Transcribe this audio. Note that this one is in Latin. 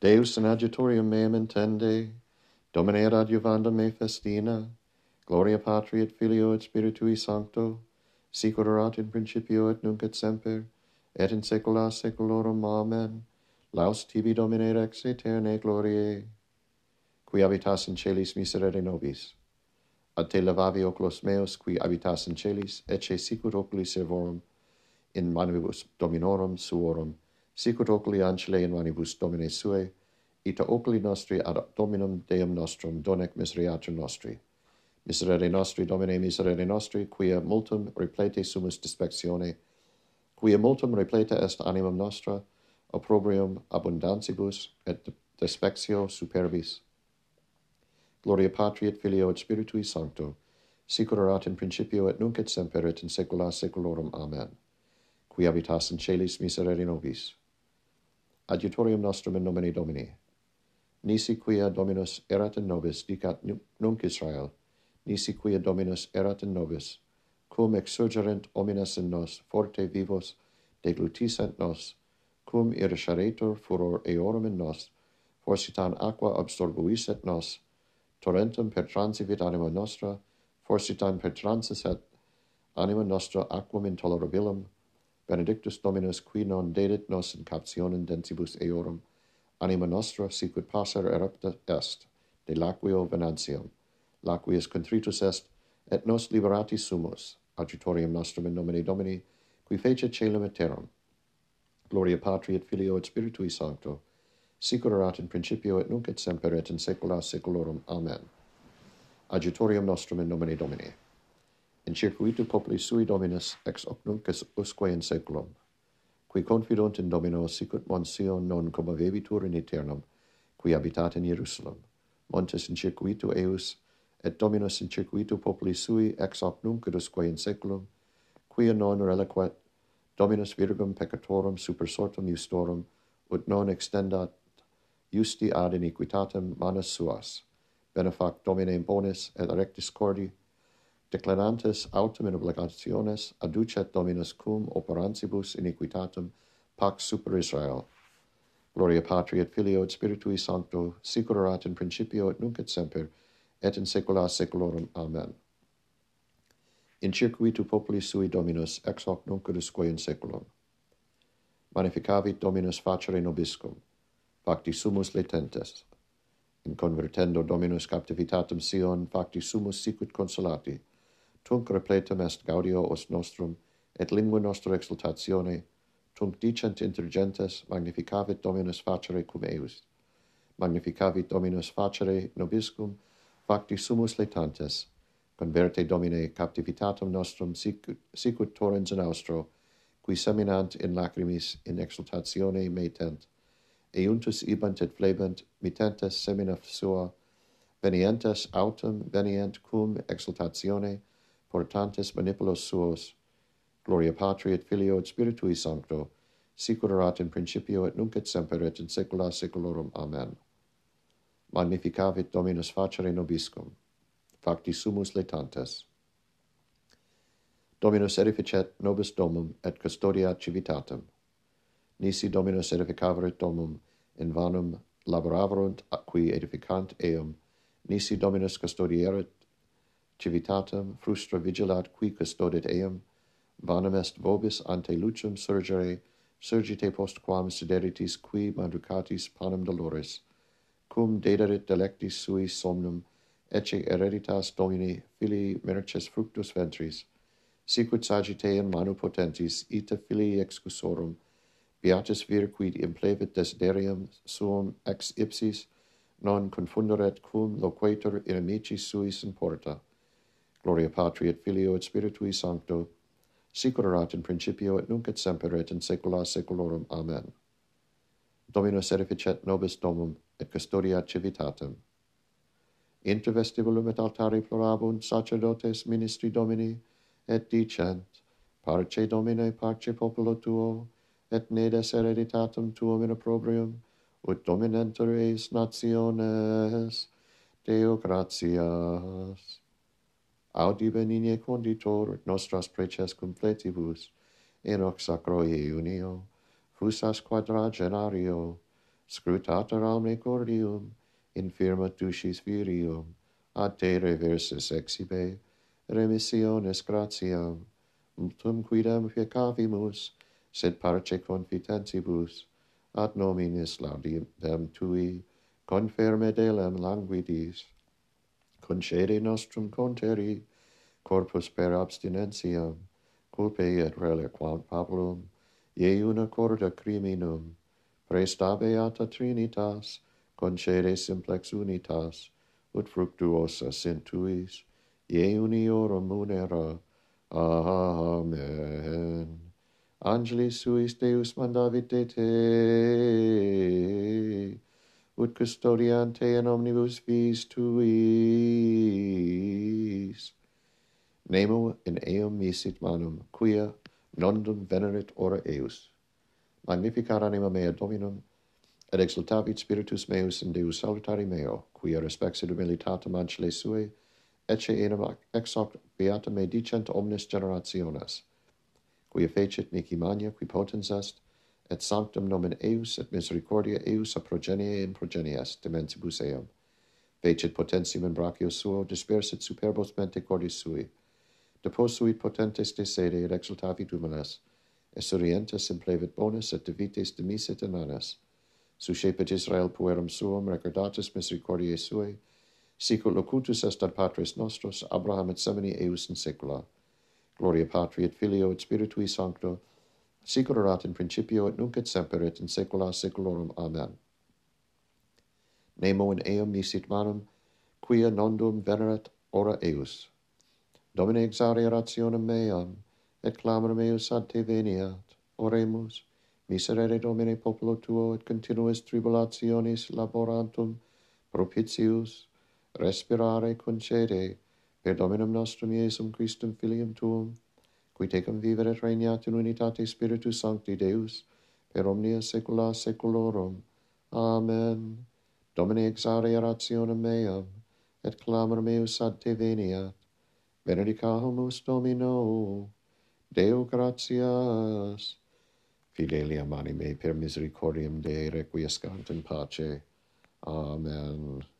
Deus in adjutorium meum intende, Domine ad adjuvanda me festina, Gloria Patri et Filio et Spiritui Sancto, Sicur erat in principio et nunc et semper, et in saecula saeculorum. Amen. Laus tibi Domine rex aeterne gloriae, qui habitas in celis miserere nobis. Ad te levavi oculos meos, qui habitas in celis, ecce sicut oculi servorum, in manibus dominorum suorum, sicut oculi angelae in manibus Domine Sue, ita oculi nostri ad Dominum Deum nostrum donec miseriatur nostri. Miserere nostri, Domine, miserere nostri, quia multum replete sumus dispectione, quia multum replete est animum nostra, opprobrium abundanzibus et despectio superbis. Gloria Patri et Filio et Spiritui Sancto, sicur erat in principio et nunc et semper et in saecula saeculorum. Amen. Qui habitas in celis miserere nobis, Adiutorium nostrum in nomine Domini. Nisi quia Dominus erat in nobis, dicat nunc Israel, nisi quia Dominus erat in nobis, cum exurgerent homines in nos, forte vivos, deglutisent nos, cum irisharetur furor eorum in nos, forsitan aqua absorbuiset nos, torrentem per transivit anima nostra, forsitan per transiset anima nostra aquam intolerabilum, benedictus Dominus qui non dedit nos in captionem densibus eorum, anima nostra sicut passer erupta est, de laquio venantium, laquius contritus est, et nos liberati sumus, adjutorium nostrum in nomine Domini, qui fece celum et terram. Gloria Patri et Filio et Spiritui Sancto, sicur erat in principio et nunc et semper et in saecula saeculorum. Amen. Adjutorium nostrum in nomine Domini in circuitu populi sui dominus ex hoc nunc usque in saeculum, qui confidunt in domino sicut monsion non comovebitur in aeternum, qui habitat in Jerusalem, montes in circuitu eus, et dominus in circuitu populi sui ex hoc nunc usque in saeculum, quia non reliquet dominus virgum peccatorum super sortum justorum, ut non extendat justi ad iniquitatem manus suas, benefact domine bonis et rectis cordi, declarantes autem in obligationes aducet Dominus cum operantibus iniquitatem pax super Israel. Gloria Patri et Filio et Spiritui Sancto, sicur in principio et nunc et semper, et in saecula saeculorum. Amen. In circuitu populi sui Dominus ex hoc nunc usque in saeculum. Magnificavit Dominus facere nobiscum, facti sumus letentes. In convertendo Dominus captivitatem Sion, facti sumus sicut consolati, tunc repletum est gaudio os nostrum, et lingua nostra exultatione, tunc dicent intergentes magnificavit Dominus facere cum eus. Magnificavit Dominus facere nobiscum, facti sumus letantes, converte Domine captivitatem nostrum sicut, sicut torrens in austro, qui seminant in lacrimis in exultatione metent, euntus ibant et flebant, mitentes semina sua, venientes autem venient cum exultatione, portantes manipulos suos, gloria Patri et Filio et Spiritui Sancto, sicut erat in principio et nunc et semper et in saecula saeculorum. Amen. Magnificavit Dominus facere nobiscum, facti sumus letantes. Dominus edificet nobis domum et custodiat civitatem. Nisi Dominus edificaverit domum, in vanum laboraverunt qui edificant eum, nisi Dominus custodieret civitatem frustra vigilat qui custodit eum, vanum est vobis ante lucem surgere, surgite postquam sideritis qui manducatis panem dolores, cum dederit delectis sui somnum, ecce hereditas domini filii merces fructus ventris, sicut sagite in manu potentis, ita filii excusorum, beatus vir quid implevit desiderium suum ex ipsis, non confunderet cum loquetur inimicis suis in porta, Gloria Patri et Filio et Spiritui Sancto, sic erat in principio et nunc et semper et in saecula saeculorum. Amen. Dominus edificet nobis domum et custodiat civitatem. Inter vestibulum et altari florabunt sacerdotes ministri Domini et dicent, Parce Domine, parce populo tuo, et nedes hereditatem tuum in opprobrium, ut dominenter eis nationes, Deo gratias audi benigne conditor nostras preces completibus, in hoc sacro unio, fusas quadragenario, scrutator almecordium, infirma tucis virium, ad te reversus exibe, remissiones gratiam, multum quidam piecavimus, sed parce confitentibus, ad nominis laudem tui, conferme delem languidis, concede nostrum conteri, corpus per abstinentiam, culpe et reliquam populum ie una corda criminum, prestabeata trinitas, concede simplex unitas, ut fructuosa sint tuis, ie uniorum munera, Amen. Angeli suis Deus mandavit te, ut custodiante in omnibus vis tuis. Nemo in eum misit manum, quia nondum venerit ora eus. Magnificat anima mea Dominum, et exultavit spiritus meus in Deus salutari meo, quia respexit humilitatem ancile sui, ecce enim ex hoc beata me dicent omnes generationes, quia fecit mihi mania qui potens est, et sanctum nomen eius et misericordia eius a progenie in progenies dementibus eum. Vecit potentium in brachio suo, dispersit superbos mente cordis sui. Deposuit potentes de sede et exultavit humanes, es orientes implevit bonus et divites demisit emanes. Suscepit Israel puerum suum recordatus misericordiae suae, sicut locutus est ad patres nostros, Abraham et semini eius in saecula. Gloria Patri et Filio et Spiritui Sancto, sic erat in principio et nunc et semper et in saecula saeculorum. Amen. Nemo in eum misit manum, quia nondum venerat ora eus. Domine exaudi rationem meam, et clamorem eius ad te veniat. Oremus, miserere Domine populo tuo, et continues tribulationis laborantum propitius, respirare concede, per Dominum nostrum Iesum Christum filium tuum, qui tecum vivere regnat in unitate Spiritus Sancti Deus, per omnia saecula saeculorum. Amen. Domine exare rationem meam, et clamor meus ad te veniat. Benedicamus Domino, Deo gratias. Fideliam anime per misericordiam Dei requiescant in pace. Amen.